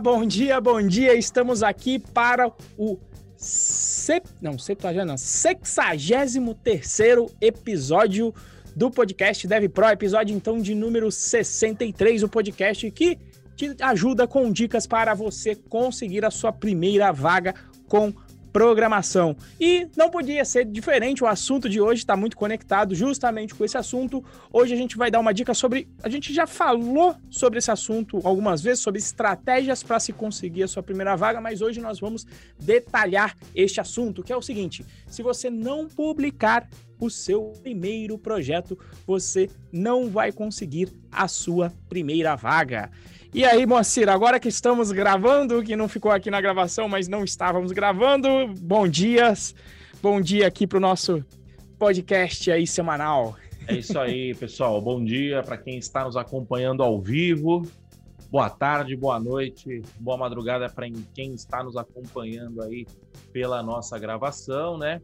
bom dia, bom dia. Estamos aqui para o sep... não, septuagésimo, não, 63 terceiro episódio do podcast Dev Pro, episódio então de número 63, o podcast que te ajuda com dicas para você conseguir a sua primeira vaga com programação. E não podia ser diferente, o assunto de hoje está muito conectado justamente com esse assunto. Hoje a gente vai dar uma dica sobre. A gente já falou sobre esse assunto algumas vezes, sobre estratégias para se conseguir a sua primeira vaga, mas hoje nós vamos detalhar este assunto, que é o seguinte: se você não publicar o seu primeiro projeto, você não vai conseguir a sua primeira vaga. E aí, Moacir, agora que estamos gravando, que não ficou aqui na gravação, mas não estávamos gravando, bom dias, bom dia aqui para o nosso podcast aí semanal. É isso aí, pessoal. Bom dia para quem está nos acompanhando ao vivo. Boa tarde, boa noite, boa madrugada para quem está nos acompanhando aí pela nossa gravação, né?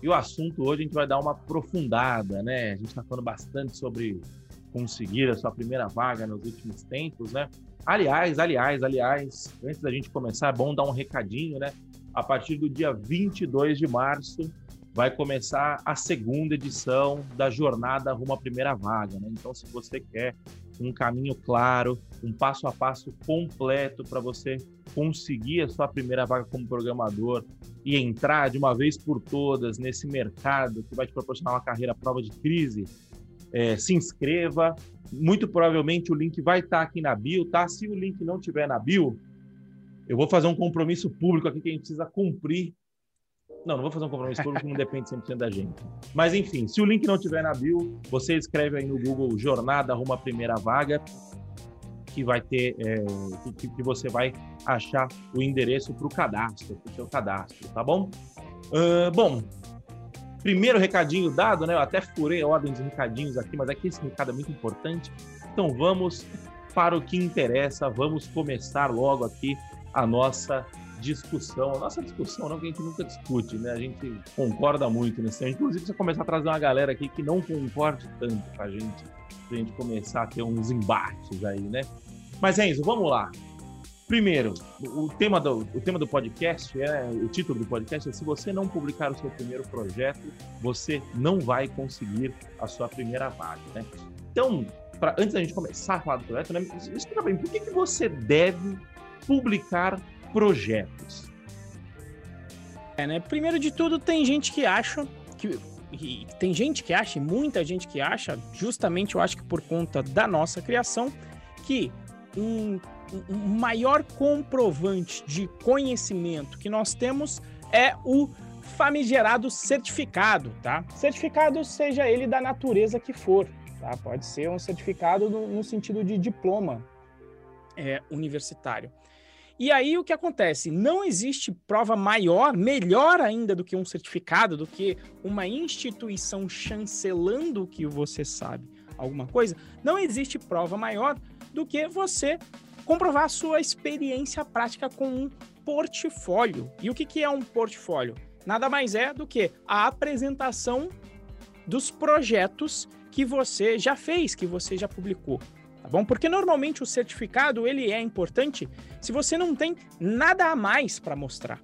E o assunto hoje a gente vai dar uma aprofundada, né? A gente está falando bastante sobre conseguir a sua primeira vaga nos últimos tempos, né? Aliás, aliás, aliás, antes da gente começar, é bom dar um recadinho, né? A partir do dia 22 de março vai começar a segunda edição da jornada rumo à primeira vaga, né? Então, se você quer um caminho claro, um passo a passo completo para você conseguir a sua primeira vaga como programador e entrar de uma vez por todas nesse mercado que vai te proporcionar uma carreira à prova de crise, é, se inscreva. Muito provavelmente o link vai estar tá aqui na bio, tá? Se o link não tiver na bio, eu vou fazer um compromisso público aqui que a gente precisa cumprir. Não, não vou fazer um compromisso público, não depende 100% da gente. Mas enfim, se o link não tiver na bio, você escreve aí no Google Jornada Rumo à Primeira Vaga, que vai ter, é, que, que, você vai achar o endereço para o cadastro, para o seu cadastro, tá bom? Uh, bom, Primeiro recadinho dado, né? Eu até furei a ordem dos recadinhos aqui, mas aqui esse recado é muito importante. Então vamos para o que interessa, vamos começar logo aqui a nossa discussão. A nossa discussão, não que a gente nunca discute, né? A gente concorda muito nesse né? Inclusive, você começar a trazer uma galera aqui que não concorde tanto com a gente, pra gente começar a ter uns embates aí, né? Mas, Enzo, vamos lá. Primeiro, o tema, do, o tema do podcast é o título do podcast é se você não publicar o seu primeiro projeto, você não vai conseguir a sua primeira vaga, né? Então, pra, antes da gente começar a falar do projeto, né, explica bem, por que, que você deve publicar projetos? É, né? Primeiro de tudo, tem gente que acha que e tem gente que acha, e muita gente que acha, justamente eu acho que por conta da nossa criação, que um o maior comprovante de conhecimento que nós temos é o famigerado certificado, tá? Certificado, seja ele da natureza que for, tá? Pode ser um certificado no, no sentido de diploma é, universitário. E aí o que acontece? Não existe prova maior, melhor ainda do que um certificado, do que uma instituição chancelando que você sabe alguma coisa. Não existe prova maior do que você comprovar a sua experiência prática com um portfólio. E o que, que é um portfólio? Nada mais é do que a apresentação dos projetos que você já fez, que você já publicou. Tá bom? Porque normalmente o certificado ele é importante se você não tem nada a mais para mostrar.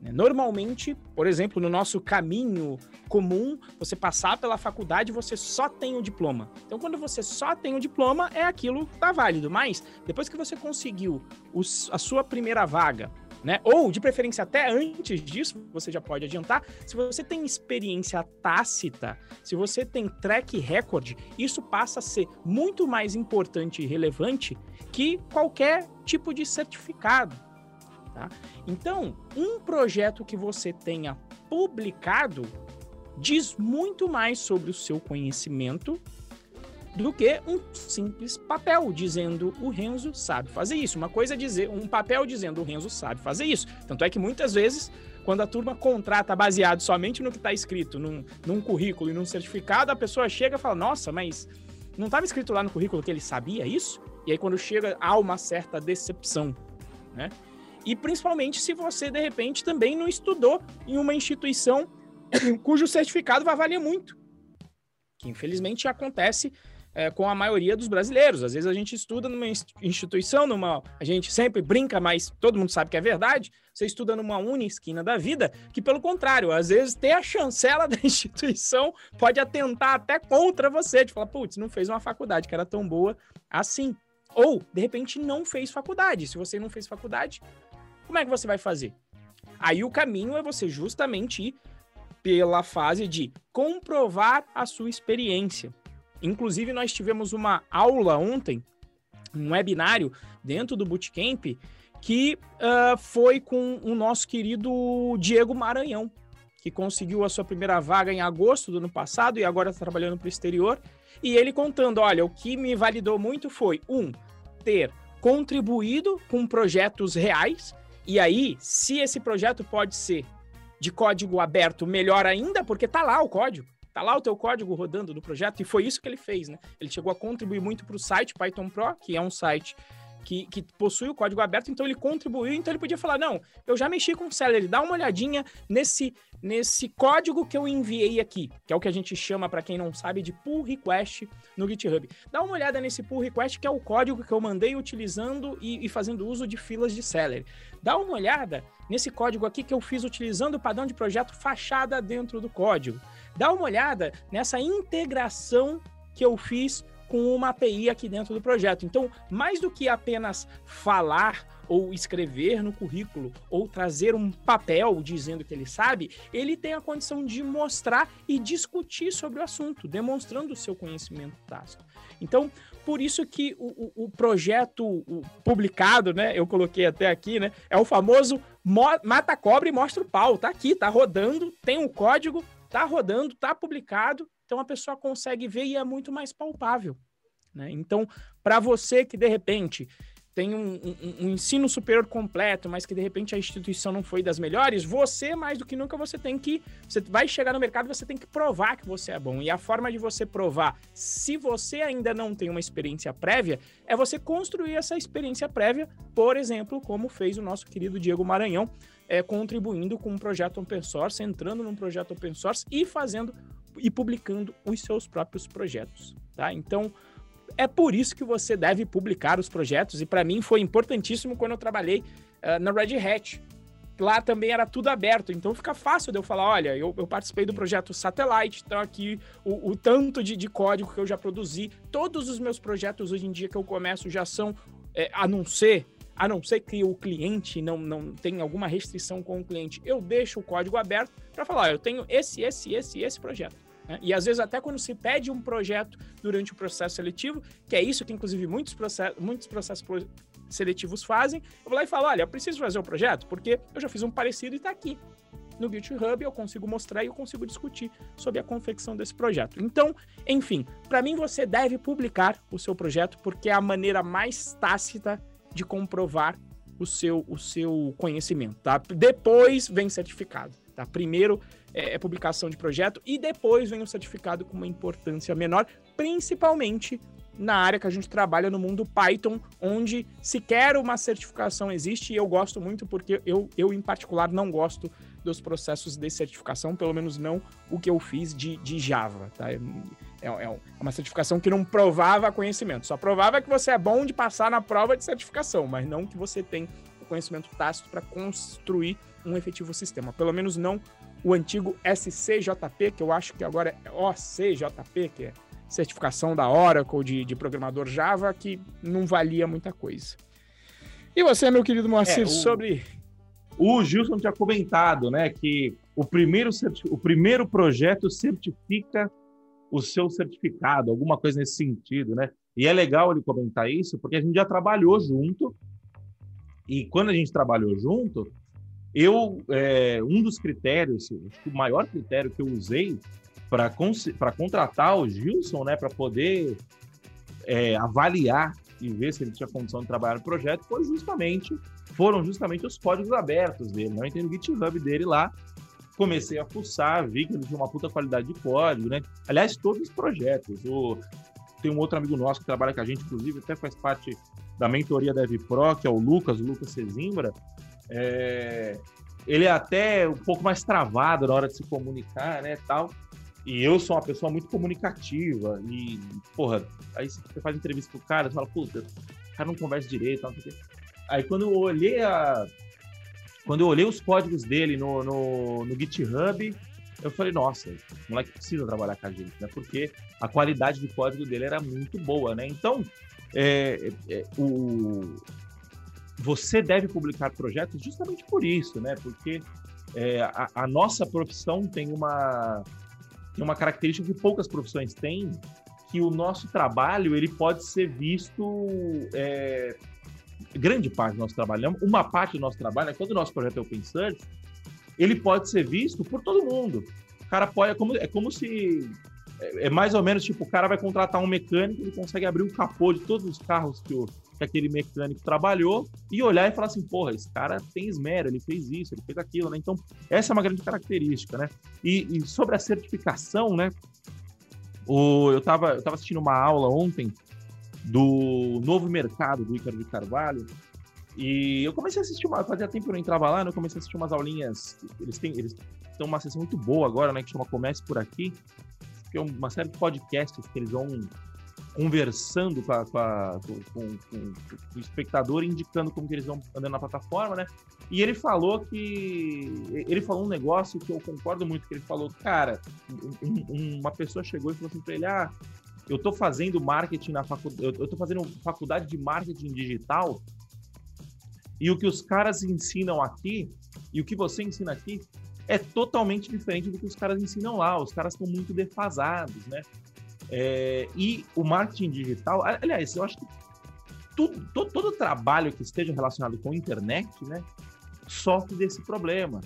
Né? Normalmente, por exemplo, no nosso caminho comum, você passar pela faculdade, você só tem o diploma. Então, quando você só tem o diploma, é aquilo que está válido. Mas, depois que você conseguiu a sua primeira vaga, né? Ou, de preferência, até antes disso, você já pode adiantar. Se você tem experiência tácita, se você tem track record, isso passa a ser muito mais importante e relevante que qualquer tipo de certificado. Tá? Então, um projeto que você tenha publicado diz muito mais sobre o seu conhecimento do que um simples papel dizendo o Renzo sabe fazer isso. Uma coisa é dizer um papel dizendo o Renzo sabe fazer isso. Tanto é que muitas vezes, quando a turma contrata baseado somente no que está escrito num, num currículo e num certificado, a pessoa chega e fala: Nossa, mas não estava escrito lá no currículo que ele sabia isso? E aí, quando chega, há uma certa decepção. Né? E principalmente se você, de repente, também não estudou em uma instituição cujo certificado vai valer muito. Que infelizmente acontece é, com a maioria dos brasileiros. Às vezes a gente estuda numa instituição, numa. A gente sempre brinca, mas todo mundo sabe que é verdade. Você estuda numa uni esquina da vida, que pelo contrário, às vezes ter a chancela da instituição pode atentar até contra você, de falar, putz, não fez uma faculdade que era tão boa assim. Ou, de repente, não fez faculdade. Se você não fez faculdade, como é que você vai fazer? Aí o caminho é você justamente ir pela fase de comprovar a sua experiência. Inclusive, nós tivemos uma aula ontem, um webinário dentro do Bootcamp, que uh, foi com o nosso querido Diego Maranhão, que conseguiu a sua primeira vaga em agosto do ano passado e agora está trabalhando para o exterior. E ele contando: olha, o que me validou muito foi, um, ter contribuído com projetos reais. E aí, se esse projeto pode ser de código aberto, melhor ainda, porque tá lá o código. Tá lá o teu código rodando no projeto, e foi isso que ele fez, né? Ele chegou a contribuir muito para o site Python Pro, que é um site que, que, possui o código aberto, então ele contribuiu, então ele podia falar, não, eu já mexi com o Celery, dá uma olhadinha nesse, nesse código que eu enviei aqui, que é o que a gente chama, para quem não sabe, de pull request no GitHub. Dá uma olhada nesse pull request, que é o código que eu mandei utilizando e, e fazendo uso de filas de Celery. Dá uma olhada nesse código aqui que eu fiz utilizando o padrão de projeto fachada dentro do código. Dá uma olhada nessa integração que eu fiz com uma API aqui dentro do projeto. Então, mais do que apenas falar ou escrever no currículo ou trazer um papel dizendo que ele sabe, ele tem a condição de mostrar e discutir sobre o assunto, demonstrando o seu conhecimento tácito. Então, por isso que o, o, o projeto o publicado, né? Eu coloquei até aqui, né? É o famoso mata cobra e mostra o pau. Tá aqui, tá rodando, tem um código, tá rodando, tá publicado, então a pessoa consegue ver e é muito mais palpável. Né? Então, para você que de repente tem um, um, um, ensino superior completo, mas que de repente a instituição não foi das melhores, você mais do que nunca você tem que, você vai chegar no mercado, você tem que provar que você é bom. E a forma de você provar, se você ainda não tem uma experiência prévia, é você construir essa experiência prévia, por exemplo, como fez o nosso querido Diego Maranhão, é, contribuindo com um projeto open source, entrando num projeto open source e fazendo e publicando os seus próprios projetos, tá? Então, é por isso que você deve publicar os projetos, e para mim foi importantíssimo quando eu trabalhei uh, na Red Hat. Lá também era tudo aberto, então fica fácil de eu falar: olha, eu, eu participei do projeto Satellite, então aqui o, o tanto de, de, código que eu já produzi. Todos os meus projetos hoje em dia que eu começo já são, é, a não ser a não ser que o cliente não, não tenha alguma restrição com o cliente, eu deixo o código aberto para falar: eu tenho esse, esse, esse, esse projeto. Né? E às vezes, até quando se pede um projeto durante o processo seletivo, que é isso que, inclusive, muitos, processos, muitos processos seletivos fazem, eu vou lá e falo: olha, eu preciso fazer um projeto porque eu já fiz um parecido e está aqui. No GitHub eu consigo mostrar e eu consigo discutir sobre a confecção desse projeto. Então, enfim, para mim você deve publicar o seu projeto porque é a maneira mais tácita de comprovar o seu, o seu conhecimento, tá? Depois vem certificado, tá? Primeiro é, é, publicação de projeto e depois vem o certificado com uma importância menor, principalmente na área que a gente trabalha no mundo Python, onde sequer uma certificação existe e eu gosto muito porque eu, eu em particular, não gosto dos processos de certificação, pelo menos não o que eu fiz de, de Java, tá? É, é, é uma certificação que não provava conhecimento, só provava que você é bom de passar na prova de certificação, mas não que você tem o conhecimento tácito para construir um efetivo sistema, pelo menos não o antigo SCJP, que eu acho que agora é OCJP, que é certificação da Oracle de, de programador Java, que não valia muita coisa. E você, meu querido Moacir, é, o, sobre. O Gilson tinha comentado, né, que o primeiro, o primeiro projeto certifica o seu certificado, alguma coisa nesse sentido, né? E é legal ele comentar isso, porque a gente já trabalhou junto, e quando a gente trabalhou junto, eu, é, um dos critérios, o maior critério que eu usei para contratar o Gilson, né, para poder é, avaliar e ver se ele tinha condição de trabalhar no projeto, foi justamente, foram justamente os códigos abertos dele. Né? Eu entrei GitHub dele lá, comecei a fuçar, vi que ele tinha uma puta qualidade de código, né? Aliás, todos os projetos. O, tem um outro amigo nosso que trabalha com a gente, inclusive, até faz parte da mentoria da Pro, que é o Lucas, o Lucas Cezimbra. É, ele é até um pouco mais travado na hora de se comunicar, né, tal. e eu sou uma pessoa muito comunicativa. E, porra, aí você faz entrevista com o cara, você fala, puta, o cara não conversa direito. Não sei o quê. Aí quando eu olhei a. Quando eu olhei os códigos dele no, no, no GitHub, eu falei, nossa, o moleque precisa trabalhar com a gente, né? Porque a qualidade de código dele era muito boa, né? Então, é, é, o, você deve publicar projetos justamente por isso, né? Porque é, a, a, nossa profissão tem uma, tem uma característica que poucas profissões têm, que o nosso trabalho ele pode ser visto é, grande parte do nosso trabalho, uma parte do nosso trabalho, né? quando o nosso projeto é open source, ele pode ser visto por todo mundo. O cara pode, é como, é como se é, é mais ou menos tipo, o cara vai contratar um mecânico, ele consegue abrir o capô de todos os carros que, o, que aquele mecânico trabalhou e olhar e falar assim, porra, esse cara tem esmero, ele fez isso, ele fez aquilo, né? Então, essa é uma grande característica, né? E, e sobre a certificação, né? O, eu estava eu tava assistindo uma aula ontem do novo mercado do Ícaro de Carvalho, e eu comecei a assistir uma. Fazia tempo que eu não entrava lá, né? Eu comecei a assistir umas aulinhas. Eles têm, eles têm uma sessão muito boa agora, né? Que chama Comece por Aqui que é uma série de podcasts que eles vão conversando com, a, com, a, com, com, o espectador, indicando como que eles vão andando na plataforma, né? E ele falou que ele falou um negócio que eu concordo muito que ele falou, cara, um, uma pessoa chegou e falou assim para ele, ah, eu tô fazendo marketing na faculdade, eu tô fazendo faculdade de marketing digital e o que os caras ensinam aqui e o que você ensina aqui é totalmente diferente do que os caras ensinam lá. Os caras estão muito defasados, né? É, e o marketing digital, aliás, eu acho que tudo, todo, todo trabalho que esteja relacionado com internet, né, sofre desse problema.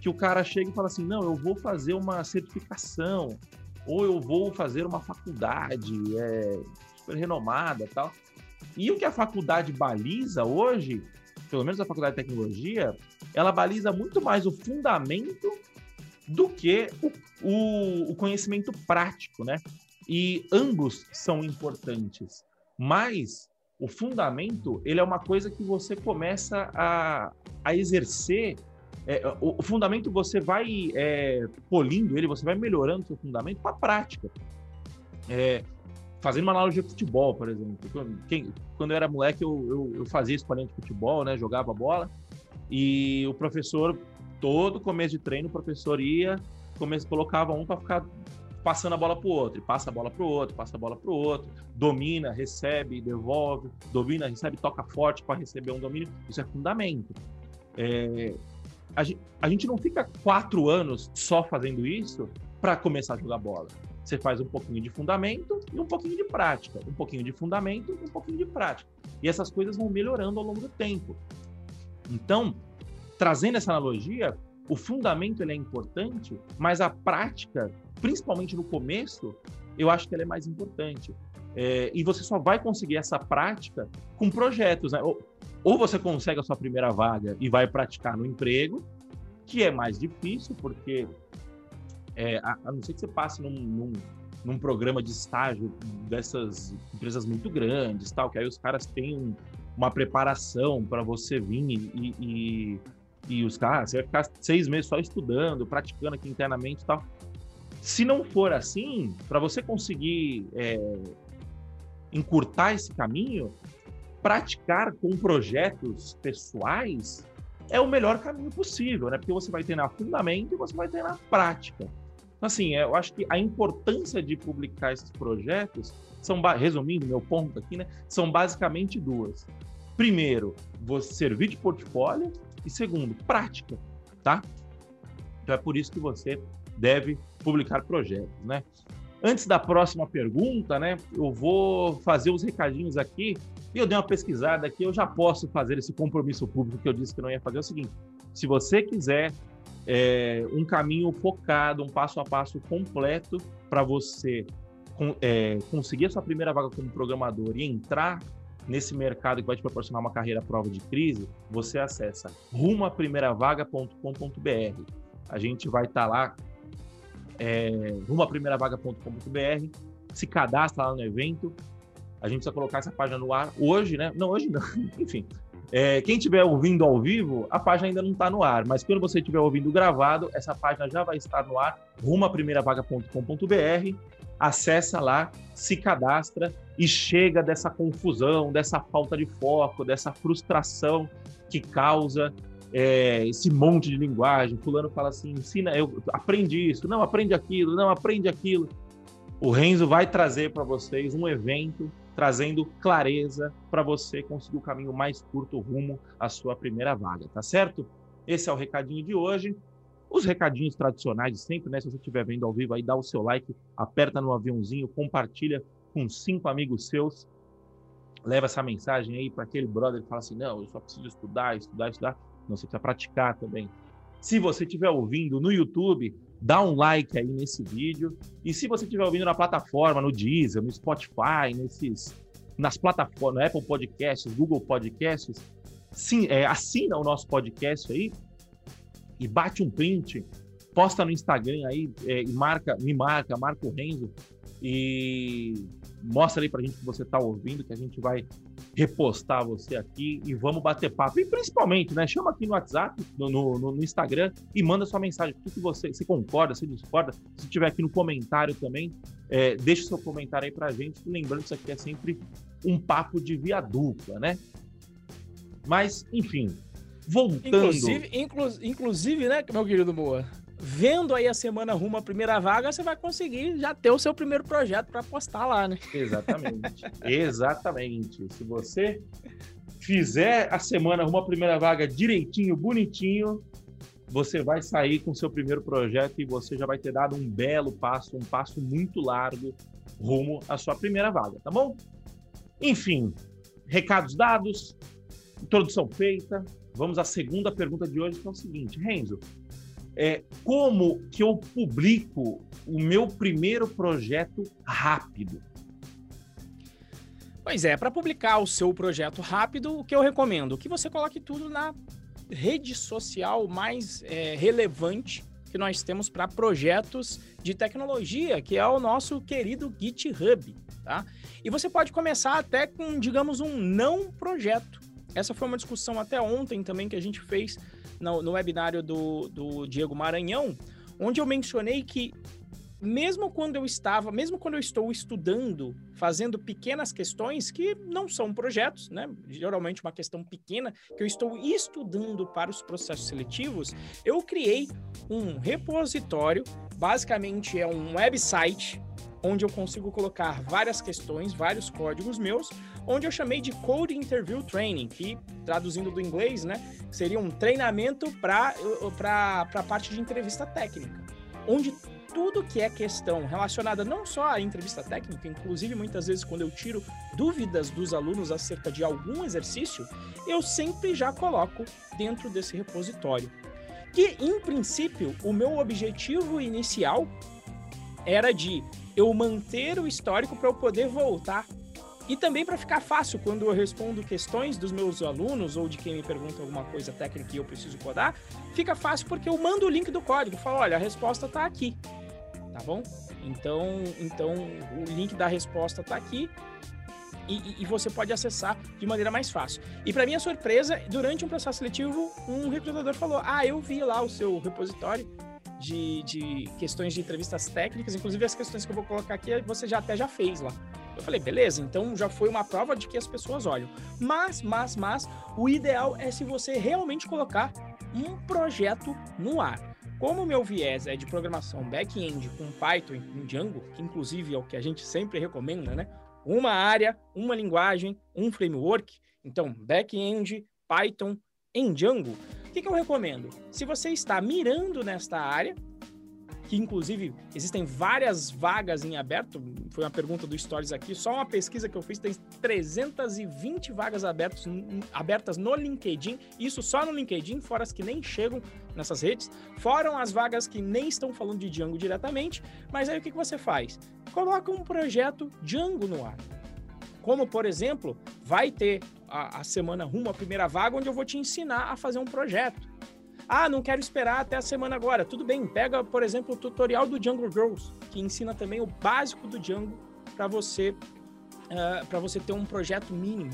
Que o cara chega e fala assim: não, eu vou fazer uma certificação, ou eu vou fazer uma faculdade é, super renomada tal. E o que a faculdade baliza hoje pelo menos a faculdade de tecnologia, ela baliza muito mais o fundamento do que o, o, o conhecimento prático, né? E ambos são importantes, mas o fundamento ele é uma coisa que você começa a, a exercer. É, o, o, fundamento você vai é, polindo ele, você vai melhorando seu fundamento com a prática. É, fazendo uma analogia com futebol, por exemplo. Quem, quando eu era moleque, eu, eu, eu fazia escolinha de futebol, né? Jogava bola. E o professor, todo começo de treino, o professor ia, começo, colocava um para ficar passando a bola para o outro, passa a bola para o outro, passa a bola para o outro, domina, recebe, devolve, domina, recebe, toca forte para receber um domínio. Isso é fundamento. É, a, gente, a gente não fica quatro anos só fazendo isso para começar a jogar bola. Você faz um pouquinho de fundamento e um pouquinho de prática, um pouquinho de fundamento e um pouquinho de prática. E essas coisas vão melhorando ao longo do tempo. Então, trazendo essa analogia, o fundamento ele é importante, mas a prática, principalmente no começo, eu acho que ela é mais importante. É, e você só vai conseguir essa prática com projetos. Né? Ou, ou você consegue a sua primeira vaga e vai praticar no emprego, que é mais difícil, porque é, a, a, não ser que você passe num, num, num, programa de estágio dessas empresas muito grandes, tal, que aí os caras têm uma preparação para você vir e, e, e, os caras, você vai ficar seis meses só estudando, praticando aqui internamente e tal. Se não for assim, para você conseguir é, encurtar esse caminho, praticar com projetos pessoais é o melhor caminho possível, né? Porque você vai ter na fundamento e você vai ter na prática. Assim, eu acho que a importância de publicar esses projetos são, resumindo meu ponto aqui, né, são basicamente duas. Primeiro, você servir de portfólio e segundo, prática, tá? Então é por isso que você deve publicar projetos, né? Antes da próxima pergunta, né, eu vou fazer os recadinhos aqui. E eu dei uma pesquisada aqui, eu já posso fazer esse compromisso público que eu disse que não ia fazer. É o seguinte: se você quiser é, um caminho focado, um passo a passo completo para você é, conseguir a sua primeira vaga como programador e entrar nesse mercado que vai te proporcionar uma carreira à prova de crise, você acessa rumoaprimeiravaga.com.br. A gente vai estar tá lá, é, rumoaprimeiravaga.com.br, se cadastra lá no evento. A gente precisa colocar essa página no ar hoje, né? Não, hoje não. Enfim, É, quem estiver ouvindo ao vivo, a página ainda não está no ar, mas quando você estiver ouvindo gravado, essa página já vai estar no ar, rumo vaga.com.br, acessa lá, se cadastra e chega dessa confusão, dessa falta de foco, dessa frustração que causa é, esse monte de linguagem. Fulano fala assim, ensina, eu aprendi isso, não aprende aquilo, não aprende aquilo. O Renzo vai trazer para vocês um evento trazendo clareza para você conseguir o caminho mais curto rumo à sua primeira vaga, tá certo? Esse é o recadinho de hoje. Os recadinhos tradicionais sempre, né? Se você estiver vendo ao vivo aí, dá o seu like, aperta no aviãozinho, compartilha com cinco amigos seus. Leva essa mensagem aí para aquele brother que fala assim: não, eu só preciso estudar, estudar, estudar. Você precisa praticar também. Se você estiver ouvindo no YouTube, dá um like aí nesse vídeo. E se você estiver ouvindo na plataforma, no Deezer, no Spotify, nesses, nas plataformas, no Apple Podcasts, Google Podcasts, sim, é, assina o nosso podcast aí e bate um print, posta no Instagram aí, é, e marca, me marca, marca o Renzo e mostra aí pra gente que você tá ouvindo, que a gente vai repostar você aqui e vamos bater papo. E principalmente, né? Chama aqui no WhatsApp, no, no, no Instagram e manda sua mensagem. O que, você, você concorda, se discorda? Se tiver aqui no comentário também, é, deixa seu comentário aí pra gente. Lembrando que isso aqui é sempre um papo de via dupla, né? Mas, enfim, voltando. Inclusive, inclu, inclusive né, meu querido Boa? Vendo aí a semana rumo à primeira vaga, você vai conseguir já ter o seu primeiro projeto para postar lá, né? Exatamente. Exatamente. Se você fizer a semana rumo à primeira vaga direitinho, bonitinho, você vai sair com o seu primeiro projeto e você já vai ter dado um belo passo, um passo muito largo rumo à sua primeira vaga, tá bom? Enfim, recados dados, introdução feita. Vamos à segunda pergunta de hoje, que é o seguinte, Renzo, é, como que eu publico o meu primeiro projeto rápido? Pois é, para publicar o seu projeto rápido, o que eu recomendo? Que você coloque tudo na rede social mais é, relevante que nós temos para projetos de tecnologia, que é o nosso querido GitHub, tá? E você pode começar até com, digamos, um não projeto. Essa foi uma discussão até ontem também que a gente fez no, no webinário do, do Diego Maranhão, onde eu mencionei que mesmo quando eu estava, mesmo quando eu estou estudando, fazendo pequenas questões que não são projetos, né? Geralmente uma questão pequena que eu estou estudando para os processos seletivos, eu criei um repositório, basicamente é um website onde eu consigo colocar várias questões, vários códigos meus, onde eu chamei de Code Interview Training, que traduzindo do inglês, né, seria um treinamento para a parte de entrevista técnica, onde tudo que é questão relacionada não só à entrevista técnica, inclusive muitas vezes quando eu tiro dúvidas dos alunos acerca de algum exercício, eu sempre já coloco dentro desse repositório. Que, em princípio, o meu objetivo inicial era de eu manter o histórico para eu poder voltar e também para ficar fácil quando eu respondo questões dos meus alunos ou de quem me pergunta alguma coisa técnica e eu preciso codar, fica fácil porque eu mando o link do código, falo, olha, a resposta está aqui, tá bom? Então, então o link da resposta está aqui e, e, você pode acessar de maneira mais fácil. E para minha surpresa, durante um processo seletivo, um recrutador falou: Ah, eu vi lá o seu repositório de, de questões de entrevistas técnicas, inclusive as questões que eu vou colocar aqui, você já até já fez lá. Eu falei, beleza, então já foi uma prova de que as pessoas olham. Mas, mas, mas, o ideal é se você realmente colocar um projeto no ar. Como o meu viés é de programação back-end com Python e Django, que inclusive é o que a gente sempre recomenda, né? Uma área, uma linguagem, um framework. Então, back-end, Python em Django. Que, que eu recomendo? Se você está mirando nesta área, que inclusive existem várias vagas em aberto, foi uma pergunta do Stories aqui, só uma pesquisa que eu fiz tem 320 vagas abertas, abertas no LinkedIn, isso só no LinkedIn, fora as que nem chegam nessas redes, foram as vagas que nem estão falando de Django diretamente, mas aí o que, que você faz? Coloca um projeto Django no ar. Como, por exemplo, vai ter a, a semana rumo à primeira vaga, onde eu vou te ensinar a fazer um projeto ah, não quero esperar até a semana agora. Tudo bem, pega, por exemplo, o tutorial do Django Girls, que ensina também o básico do Django para você, uh, ah, para você ter um projeto mínimo.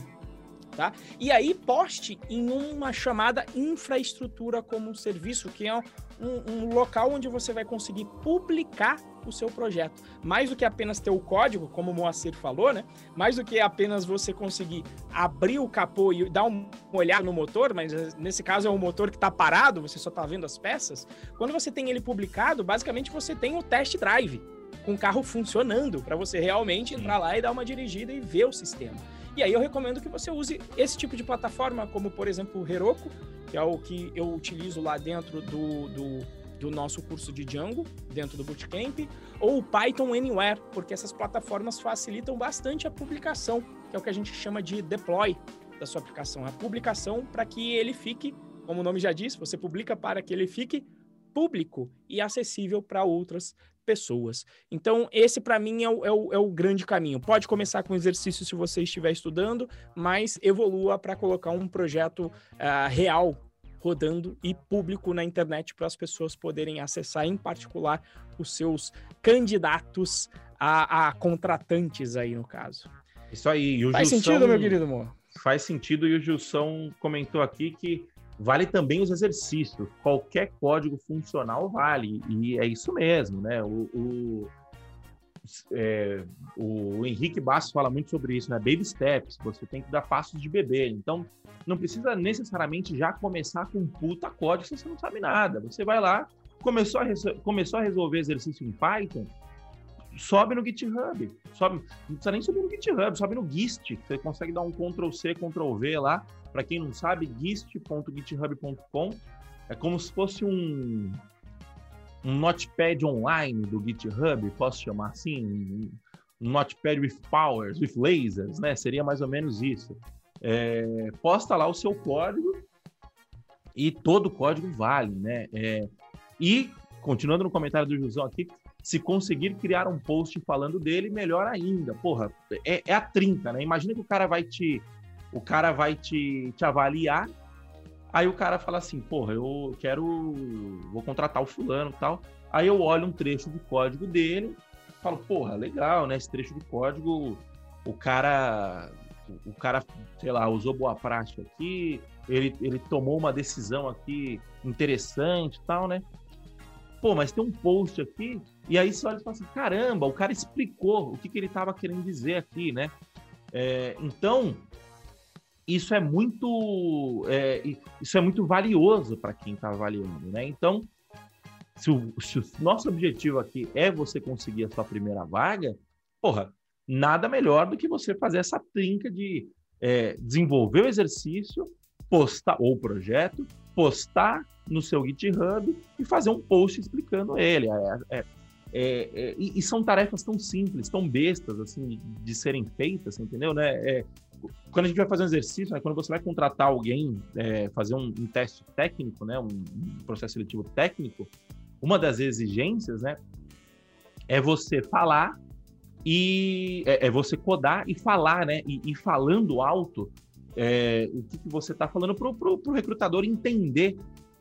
Tá? E aí poste em uma chamada infraestrutura como um serviço, que é um, um, local onde você vai conseguir publicar o seu projeto. Mais do que apenas ter o código, como o Moacir falou, né? Mais do que apenas você conseguir abrir o capô e dar uma olhada no motor, mas nesse caso é um motor que está parado, você só está vendo as peças. Quando você tem ele publicado, basicamente você tem o test drive com o carro funcionando para você realmente entrar lá e dar uma dirigida e ver o sistema. E aí eu recomendo que você use esse tipo de plataforma, como por exemplo o Heroku, que é o que eu utilizo lá dentro do, do, do nosso curso de Django, dentro do Bootcamp, ou o Python Anywhere, porque essas plataformas facilitam bastante a publicação, que é o que a gente chama de deploy da sua aplicação, a publicação para que ele fique, como o nome já diz, você publica para que ele fique público e acessível para outras pessoas. Então, esse para mim é o, é, o, é o, grande caminho. Pode começar com exercício se você estiver estudando, mas evolua para colocar um projeto uh, real rodando e público na internet para as pessoas poderem acessar, em particular, os seus candidatos a, a contratantes aí, no caso. Isso aí. Faz Gilson... sentido, meu querido amor? Faz sentido, e o Gilson comentou aqui que vale também os exercícios. Qualquer código funcional vale, e é isso mesmo, né? O, o, é, o Henrique Bastos fala muito sobre isso, né? Baby steps, você tem que dar passos de bebê. Então, não precisa necessariamente já começar com um puta código se você não sabe nada. Você vai lá, começou a, começou a resolver exercício em Python, sobe no GitHub. Sobe, não precisa nem subir no GitHub, sobe no Gist. Você consegue dar um Ctrl C, Ctrl V lá. Para quem não sabe, gist.github.com é como se fosse um, um notepad online do GitHub, posso chamar assim? Um, notepad with powers, with lasers, né? Seria mais ou menos isso. É, posta lá o seu código e todo código vale, né? É, e, continuando no comentário do Jusão aqui, se conseguir criar um post falando dele, melhor ainda. Porra, é, é a trinca, né? Imagina que o cara vai te. O cara vai te, te avaliar. Aí o cara fala assim, porra, eu quero. Vou contratar o fulano e tal. Aí eu olho um trecho do código dele, falo, porra, legal, né? Esse trecho de código, o cara. O cara, sei lá, usou boa prática aqui, ele, ele tomou uma decisão aqui interessante e tal, né? Pô, mas tem um post aqui e aí você olha e fala assim, caramba, o cara explicou o que, que ele estava querendo dizer aqui, né? É, então, isso é muito, é, isso é muito valioso para quem está avaliando, né? Então, se o, se o, nosso objetivo aqui é você conseguir a sua primeira vaga, porra, nada melhor do que você fazer essa trinca de é, desenvolver o exercício, postar ou projeto, postar no seu GitHub e fazer um post explicando ele. É, é, é, é, e, e, são tarefas tão simples, tão bestas, assim, de serem feitas, entendeu? Né? Quando a gente vai fazer um exercício, né, quando você vai contratar alguém, é, fazer um, um, teste técnico, né, um, um, processo seletivo técnico, uma das exigências, né, é você falar e é, é você codar e falar, né, e, e falando alto é, o que, que você está falando para o recrutador entender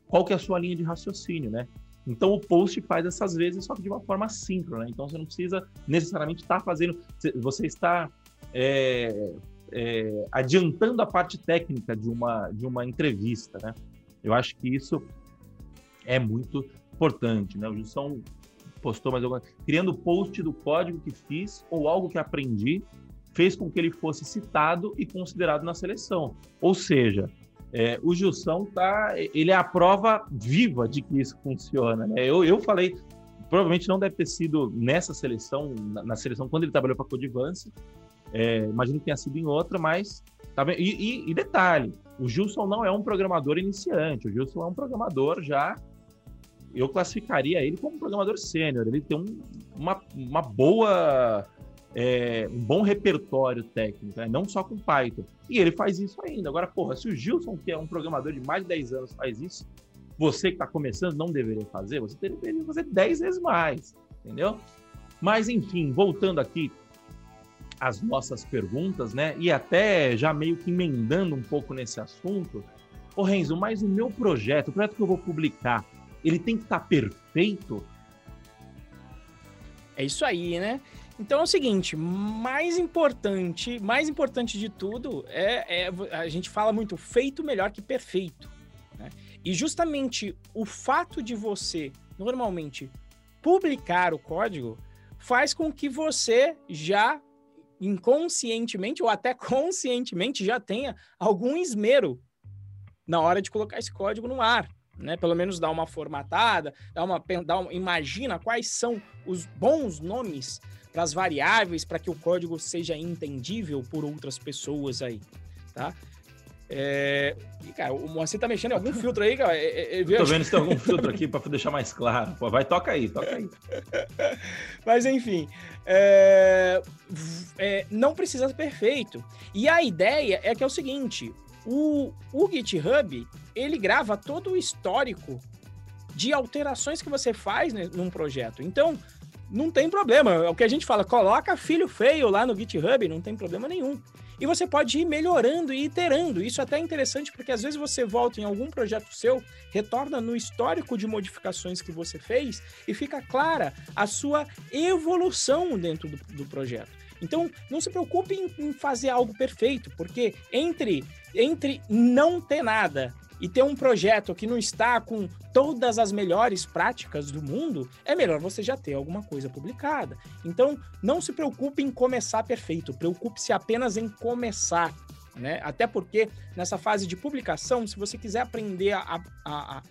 qual que é a sua linha de raciocínio, né? Então o post faz essas vezes, só que de uma forma síncrona. Né? Então você não precisa necessariamente estar tá fazendo. Você está é, é, adiantando a parte técnica de uma, de uma entrevista, né? Eu acho que isso é muito importante, né? O Gilson postou mais alguma criando post do código que fiz ou algo que aprendi fez com que ele fosse citado e considerado na seleção. Ou seja, é, o Gilson tá, ele é a prova viva de que isso funciona. Né? Eu, eu falei, provavelmente não deve ter sido nessa seleção, na, na seleção quando ele trabalhou para a Codivance, é, imagino que tenha sido em outra, mas tá e, e, e, detalhe, o Gilson não é um programador iniciante, o Gilson é um programador já, eu classificaria ele como um programador sênior. Ele tem um, uma, uma boa é, um bom repertório técnico, né? não só com Python. E ele faz isso ainda. Agora, porra, se o Gilson, que é um programador de mais de 10 anos, faz isso, você que está começando não deveria fazer, você deveria fazer 10 vezes mais, entendeu? Mas, enfim, voltando aqui às nossas perguntas, né? E até já meio que emendando um pouco nesse assunto. Ô Renzo, mas o meu projeto, o projeto que eu vou publicar, ele tem que estar tá perfeito? É isso aí, né? Então é o seguinte, mais importante, mais importante de tudo é, é a gente fala muito feito melhor que perfeito. Né? E justamente o fato de você normalmente publicar o código faz com que você já inconscientemente ou até conscientemente já tenha algum esmero na hora de colocar esse código no ar, né? Pelo menos dar uma formatada, dar uma, dar uma imagina quais são os bons nomes para as variáveis para que o código seja entendível por outras pessoas aí, tá? É... E, cara, o Moacir tá mexendo em algum filtro aí, cara. É, é, Tô vendo se tem algum filtro aqui para deixar mais claro. Pô, vai, toca aí, toca aí. Mas, enfim, é... É, não precisa ser perfeito. E a ideia é que é o seguinte, o, o GitHub, ele grava todo o histórico de alterações que você faz né, num projeto. Então, não tem problema. É o que a gente fala, coloca filho feio lá no GitHub, não tem problema nenhum. E você pode ir melhorando e iterando. Isso até é interessante porque às vezes você volta em algum projeto seu, retorna no histórico de modificações que você fez e fica clara a sua evolução dentro do, do projeto. Então, não se preocupe em, em fazer algo perfeito, porque entre, entre não ter nada e ter um projeto que não está com todas as melhores práticas do mundo, é melhor você já ter alguma coisa publicada. Então, não se preocupe em começar perfeito, preocupe-se apenas em começar. Né? Até porque nessa fase de publicação, se você quiser aprender a, a, a,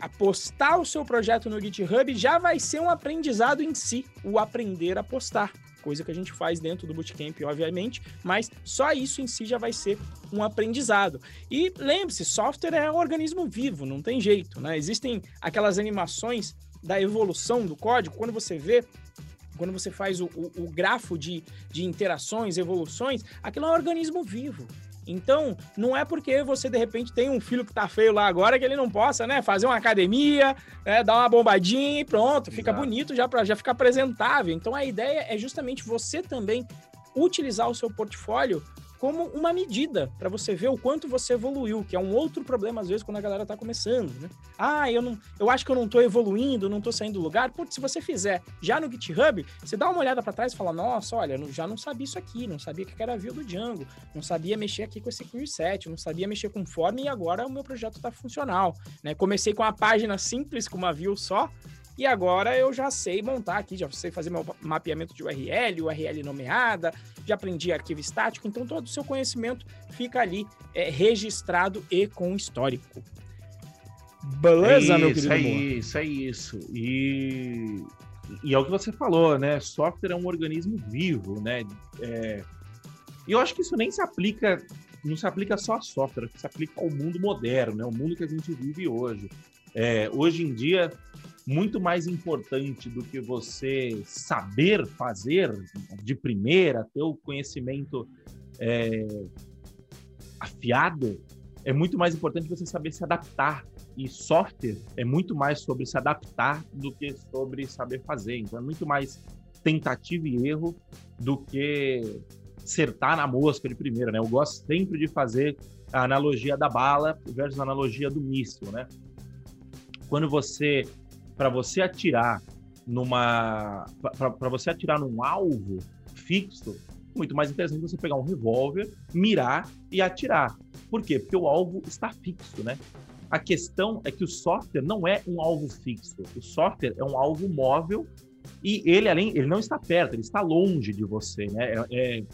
a postar o seu projeto no GitHub, já vai ser um aprendizado em si, o aprender a postar coisa que a gente faz dentro do bootcamp, obviamente, mas só isso em si já vai ser um aprendizado. E lembre-se, software é um organismo vivo, não tem jeito, né? Existem aquelas animações da evolução do código, quando você vê quando você faz o, o, o grafo de, de interações, evoluções, aquilo é um organismo vivo. Então, não é porque você de repente tem um filho que tá feio lá agora que ele não possa, né, fazer uma academia, né, dar uma bombadinha e pronto, fica Exato. bonito já para já ficar apresentável. Então, a ideia é justamente você também utilizar o seu portfólio como uma medida para você ver o quanto você evoluiu, que é um outro problema às vezes quando a galera está começando, né? Ah, eu não, eu acho que eu não estou evoluindo, não estou saindo do lugar. Putz, se você fizer já no GitHub, você dá uma olhada para trás e fala: "Nossa, olha, já não sabia isso aqui, não sabia que era view do Django, não sabia mexer aqui com esse query set, não sabia mexer com form e agora o meu projeto está funcional", né? Comecei com uma página simples com uma view só, e agora eu já sei montar aqui, já sei fazer meu mapeamento de URL, URL nomeada, já aprendi arquivo estático, então todo o seu conhecimento fica ali é, registrado e com histórico. Beleza, é isso, meu querido? É isso, é isso. E, e é o que você falou, né? Software é um organismo vivo, né? É... E eu acho que isso nem se aplica, não se aplica só a software, se aplica ao mundo moderno, né? O mundo que a gente vive hoje. É, hoje em dia, muito mais importante do que você saber fazer de primeira, ter o conhecimento é, afiado, é muito mais importante você saber se adaptar. E software é muito mais sobre se adaptar do que sobre saber fazer. Então é muito mais tentativa e erro do que acertar na mosca de primeira, né? Eu gosto sempre de fazer a analogia da bala versus a analogia do míssil, né? Quando você para você atirar numa para você atirar num alvo fixo, muito mais interessante você pegar um revólver, mirar e atirar. Por quê? Porque o alvo está fixo, né? A questão é que o software não é um alvo fixo. O software é um alvo móvel e ele além ele não está perto, ele está longe de você, né? É, é,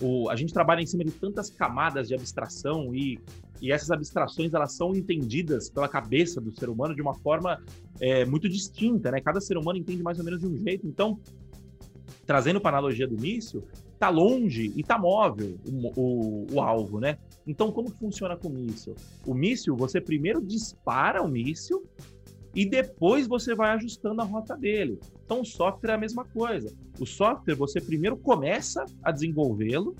o, a gente trabalha em cima de tantas camadas de abstração e e essas abstrações elas são entendidas pela cabeça do ser humano de uma forma é, muito distinta, né? Cada ser humano entende mais ou menos de um jeito. Então, trazendo para a analogia do míssil, tá longe e tá móvel o, o, o, alvo, né? Então, como funciona com o míssil? O míssil, você primeiro dispara o míssil e depois você vai ajustando a rota dele. Então, o software é a mesma coisa. O software, você primeiro começa a desenvolvê-lo,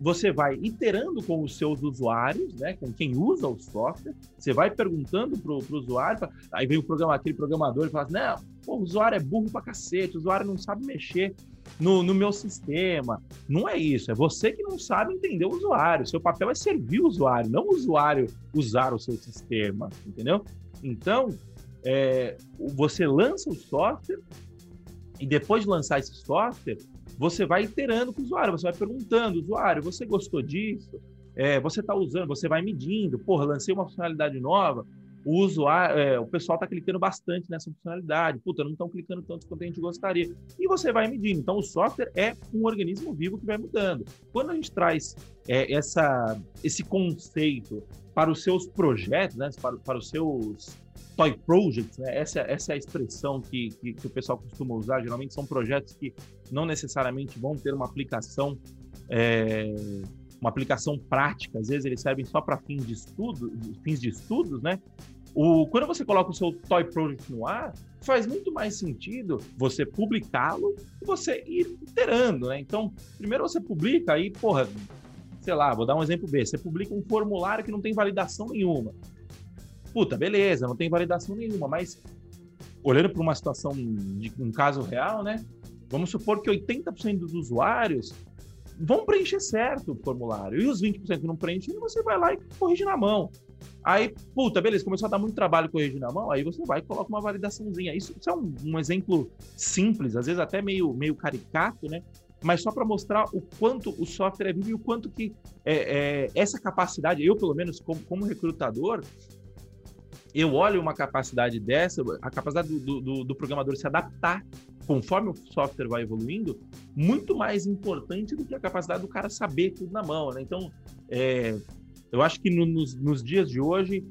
você vai iterando com os seus usuários, né, com quem usa o software, você vai perguntando para o usuário, aí vem o programa, aquele programador e fala assim, não, pô, o usuário é burro pra cacete, o usuário não sabe mexer no, no meu sistema. Não é isso, é você que não sabe entender o usuário. Seu papel é servir o usuário, não o usuário usar o seu sistema, entendeu? Então, é, você lança o software, E depois de lançar esse software, você vai iterando com o usuário, você vai perguntando, usuário, você gostou disso? É, você está usando, você vai medindo, porra, lancei uma funcionalidade nova, o usuário, é, o pessoal está clicando bastante nessa funcionalidade, puta, não estão clicando tanto quanto a gente gostaria. E você vai medindo. Então, o software é um organismo vivo que vai mudando. Quando a gente traz é, essa, esse conceito para os seus projetos, né, para, para os seus toy projects, né? essa, essa é a expressão que, que, que, o pessoal costuma usar. Geralmente são projetos que não necessariamente vão ter uma aplicação, é, uma aplicação prática. Às vezes eles servem só para fins de estudo, fins de estudos, né? O, quando você coloca o seu toy project no ar, faz muito mais sentido você publicá-lo e você ir iterando, né? Então, primeiro você publica aí, porra, sei lá, vou dar um exemplo B. Você publica um formulário que não tem validação nenhuma. Puta, beleza, não tem validação nenhuma, mas olhando para uma situação de um caso real, né? Vamos supor que 80% dos usuários vão preencher certo o formulário. E os 20% que não preenchem, você vai lá e corrige na mão. Aí, puta, beleza, começou a dar muito trabalho corrigir na mão, aí você vai e coloca uma validaçãozinha. Isso, isso é um, um, exemplo simples, às vezes até meio, meio caricato, né? Mas só para mostrar o quanto o software é vivo e o quanto que é, é, essa capacidade, eu pelo menos como, como recrutador, eu olho uma capacidade dessa, a capacidade do, do, do, programador se adaptar conforme o software vai evoluindo, muito mais importante do que a capacidade do cara saber tudo na mão. Né? Então, é, eu acho que no, nos, nos, dias de hoje,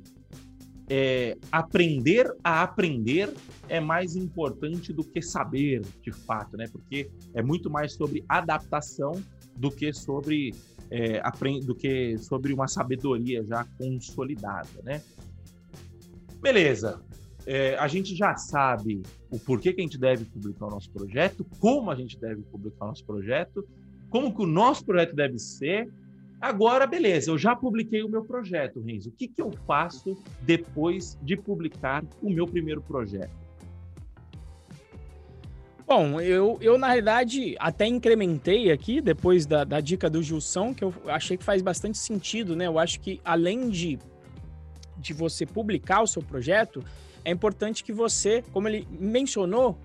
é, aprender a aprender é mais importante do que saber de fato, né? Porque é muito mais sobre adaptação do que sobre é, do que sobre uma sabedoria já consolidada, né? Beleza. É, a gente já sabe o porquê que a gente deve publicar o nosso projeto, como a gente deve publicar o nosso projeto, como que o nosso projeto deve ser. Agora, beleza, eu já publiquei o meu projeto, Renzo. O que, que eu faço depois de publicar o meu primeiro projeto? Bom, eu, eu na realidade até incrementei aqui, depois da, da dica do Gilson, que eu achei que faz bastante sentido, né? Eu acho que além de de você publicar o seu projeto, é importante que você, como ele mencionou,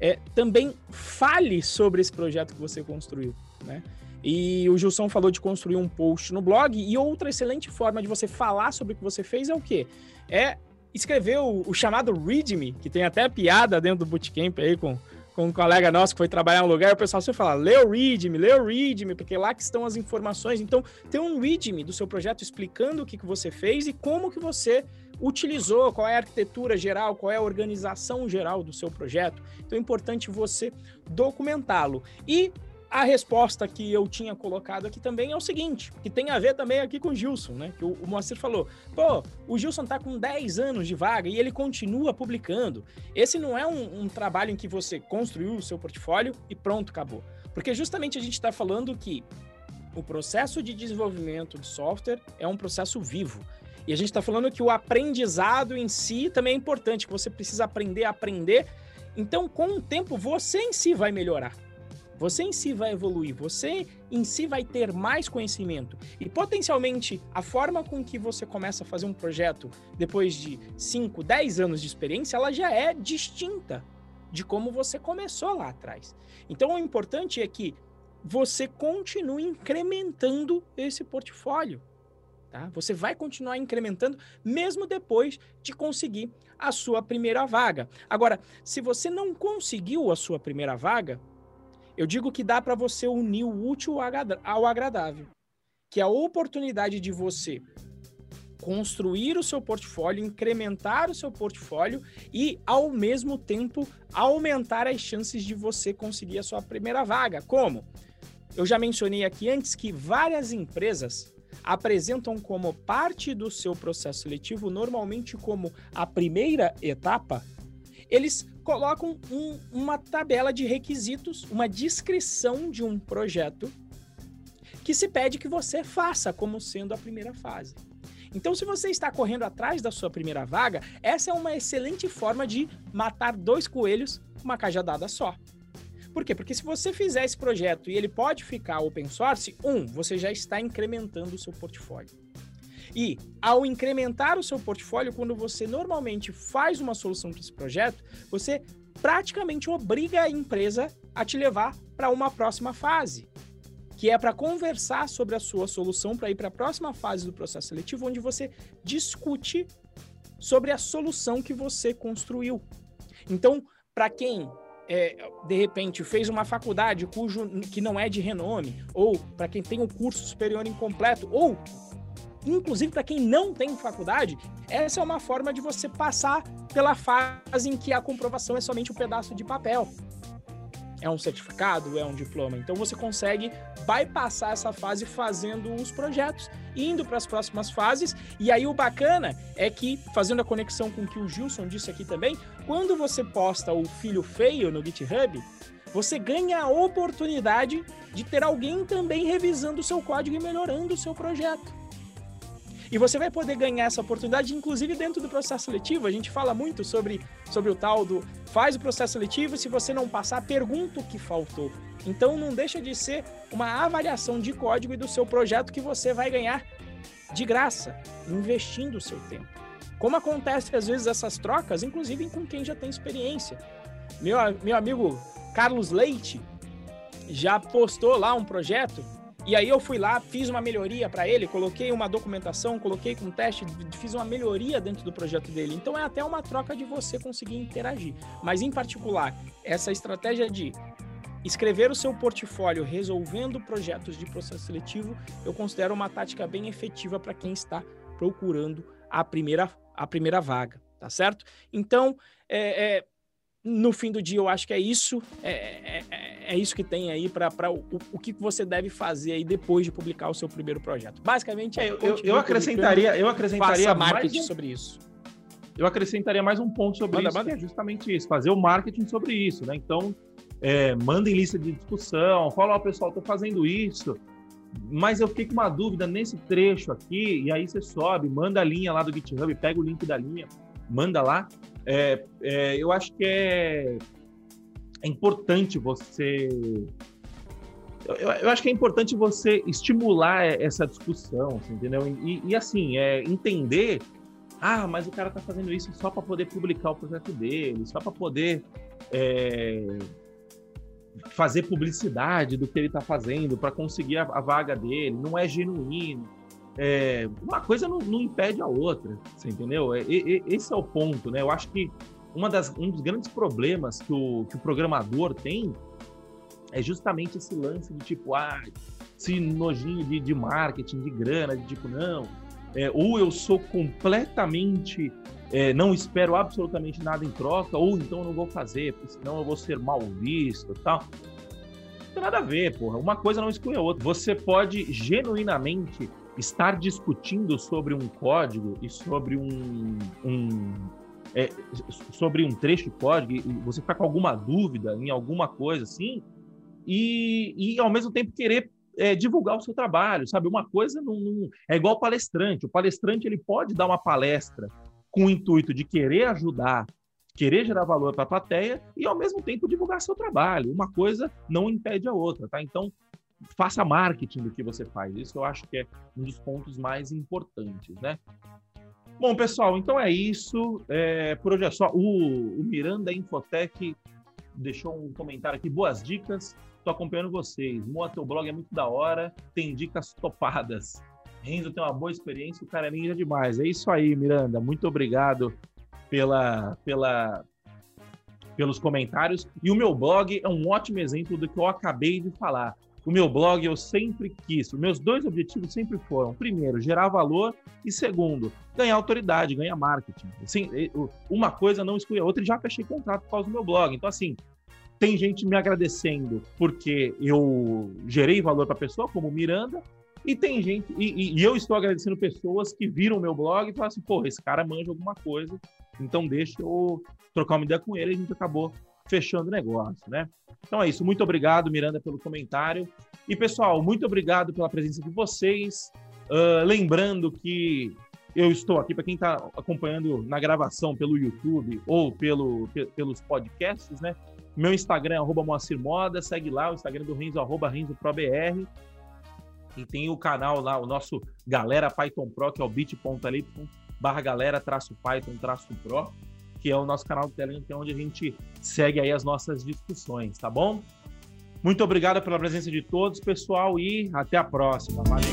é, também fale sobre esse projeto que você construiu, né? E o Gilson falou de construir um post no blog, e outra excelente forma de você falar sobre o que você fez é o quê? É escrever o, o chamado README, que tem até piada dentro do Bootcamp aí com com um colega nosso que foi trabalhar no lugar, o pessoal sempre fala, lê o README, lê o README, porque lá que estão as informações. Então, tem um README do seu projeto explicando o que, que você fez e como que você utilizou, qual é a arquitetura geral, qual é a organização geral do seu projeto. Então, é importante você documentá-lo. E a resposta que eu tinha colocado aqui também é o seguinte, que tem a ver também aqui com o Gilson, né? Que o, o Moacir falou, pô, o Gilson tá com 10 anos de vaga e ele continua publicando. Esse não é um, um trabalho em que você construiu o seu portfólio e pronto, acabou. Porque justamente a gente está falando que o processo de desenvolvimento de software é um processo vivo. E a gente está falando que o aprendizado em si também é importante, que você precisa aprender a aprender. Então, com o tempo, você em si vai melhorar. Você em si vai evoluir, você em si vai ter mais conhecimento. E potencialmente a forma com que você começa a fazer um projeto depois de 5, 10 anos de experiência, ela já é distinta de como você começou lá atrás. Então o importante é que você continue incrementando esse portfólio. Tá? Você vai continuar incrementando mesmo depois de conseguir a sua primeira vaga. Agora, se você não conseguiu a sua primeira vaga, eu digo que dá para você unir o útil ao agradável, que é a oportunidade de você construir o seu portfólio, incrementar o seu portfólio e, ao mesmo tempo, aumentar as chances de você conseguir a sua primeira vaga. Como? Eu já mencionei aqui antes que várias empresas apresentam como parte do seu processo seletivo, normalmente como a primeira etapa, eles colocam um, uma tabela de requisitos, uma descrição de um projeto que se pede que você faça como sendo a primeira fase. Então, se você está correndo atrás da sua primeira vaga, essa é uma excelente forma de matar dois coelhos com uma cajadada só. Por quê? Porque se você fizer esse projeto e ele pode ficar open source, um, você já está incrementando o seu portfólio. E ao incrementar o seu portfólio, quando você normalmente faz uma solução para esse projeto, você praticamente obriga a empresa a te levar para uma próxima fase, que é para conversar sobre a sua solução para ir para a próxima fase do processo seletivo, onde você discute sobre a solução que você construiu. Então, para quem é, de repente fez uma faculdade cujo que não é de renome, ou para quem tem um curso superior incompleto, ou inclusive para quem não tem faculdade, essa é uma forma de você passar pela fase em que a comprovação é somente um pedaço de papel. É um certificado, é um diploma. Então você consegue bypassar essa fase fazendo os projetos, indo para as próximas fases. E aí o bacana é que, fazendo a conexão com o que o Gilson disse aqui também, quando você posta o filho feio no GitHub, você ganha a oportunidade de ter alguém também revisando o seu código e melhorando o seu projeto. E você vai poder ganhar essa oportunidade, inclusive dentro do processo seletivo. A gente fala muito sobre, sobre o tal do faz o processo seletivo, se você não passar, pergunta o que faltou. Então não deixa de ser uma avaliação de código e do seu projeto que você vai ganhar de graça, investindo o seu tempo. Como acontece às vezes essas trocas, inclusive com quem já tem experiência. Meu, meu amigo Carlos Leite já postou lá um projeto e aí eu fui lá, fiz uma melhoria para ele, coloquei uma documentação, coloquei com teste, fiz uma melhoria dentro do projeto dele. Então é até uma troca de você conseguir interagir. Mas em particular, essa estratégia de escrever o seu portfólio resolvendo projetos de processo seletivo, eu considero uma tática bem efetiva para quem está procurando a primeira, a primeira vaga, tá certo? Então, é, é no fim do dia, eu acho que é isso, é, é, é, é isso que tem aí para o, o que você deve fazer aí depois de publicar o seu primeiro projeto. Basicamente, é, eu, eu acrescentaria, eu acrescentaria marketing mais... sobre isso. Eu acrescentaria mais um ponto sobre manda, isso, manda. é justamente isso, fazer o marketing sobre isso, né? Então, é, mandem lista de discussão, fala, ó, oh, pessoal, tô fazendo isso, mas eu fiquei com uma dúvida nesse trecho aqui, e aí você sobe, manda a linha lá do GitHub, pega o link da linha, manda lá, é, é, eu acho que é, é importante você. Eu, eu, acho que é importante você estimular essa discussão, entendeu? E, e, assim, é, entender. Ah, mas o cara tá fazendo isso só para poder publicar o projeto dele, só para poder é, fazer publicidade do que ele está fazendo, para conseguir a, a, vaga dele. Não é genuíno é, uma coisa não, não, impede a outra, você entendeu? É, é, esse é o ponto, né? Eu acho que uma das, um dos grandes problemas que o, que o programador tem é justamente esse lance de tipo, ah, esse nojinho de, de marketing, de grana, de tipo, não, é, ou eu sou completamente, é, não espero absolutamente nada em troca, ou então não vou fazer, porque senão eu vou ser mal visto tal. Não tem nada a ver, porra. Uma coisa não exclui a outra. Você pode genuinamente estar discutindo sobre um código e sobre um, um é, sobre um trecho de código você ficar com alguma dúvida em alguma coisa assim e, e ao mesmo tempo querer é, divulgar o seu trabalho, sabe? Uma coisa não, não, é igual palestrante. O palestrante ele pode dar uma palestra com o intuito de querer ajudar, querer gerar valor para a plateia e ao mesmo tempo divulgar seu trabalho. Uma coisa não impede a outra, tá? Então faça marketing do que você faz. Isso eu acho que é um dos pontos mais importantes, né? Bom, pessoal, então é isso. É, por hoje é só. O, o Miranda Infotech deixou um comentário aqui. Boas dicas. Estou acompanhando vocês. Moa, teu blog é muito da hora. Tem dicas topadas. Renzo tem uma boa experiência. O cara é ninja demais. É isso aí, Miranda. Muito obrigado pela, pela, pelos comentários. E o meu blog é um ótimo exemplo do que eu acabei de falar o meu blog eu sempre quis. Os meus dois objetivos sempre foram: primeiro, gerar valor e segundo, ganhar autoridade, ganhar marketing. Assim, uma coisa não exclui a outra e já fechei contrato por causa do meu blog. Então, assim, tem gente me agradecendo porque eu gerei valor para a pessoa, como Miranda, e tem gente, e, e, eu estou agradecendo pessoas que viram meu blog e falaram assim: pô, esse cara manja alguma coisa, então deixa eu trocar uma ideia com ele. A gente acabou fechando o negócio, né? Então é isso. Muito obrigado, Miranda, pelo comentário. E, pessoal, muito obrigado pela presença de vocês. Uh, lembrando que eu estou aqui, para quem está acompanhando na gravação pelo YouTube ou pelo, pelos podcasts, né? Meu Instagram é arroba Moacir Moda, segue lá, o Instagram do Renzo, arroba RenzoProBR. E tem o canal lá, o nosso Galera Python Pro, que é o bit.ly barra galera traço Python traço Pro que é o nosso canal do Telegram, que é onde a gente segue aí as nossas discussões, tá bom? Muito obrigado pela presença de todos, pessoal, e até a próxima. Valeu!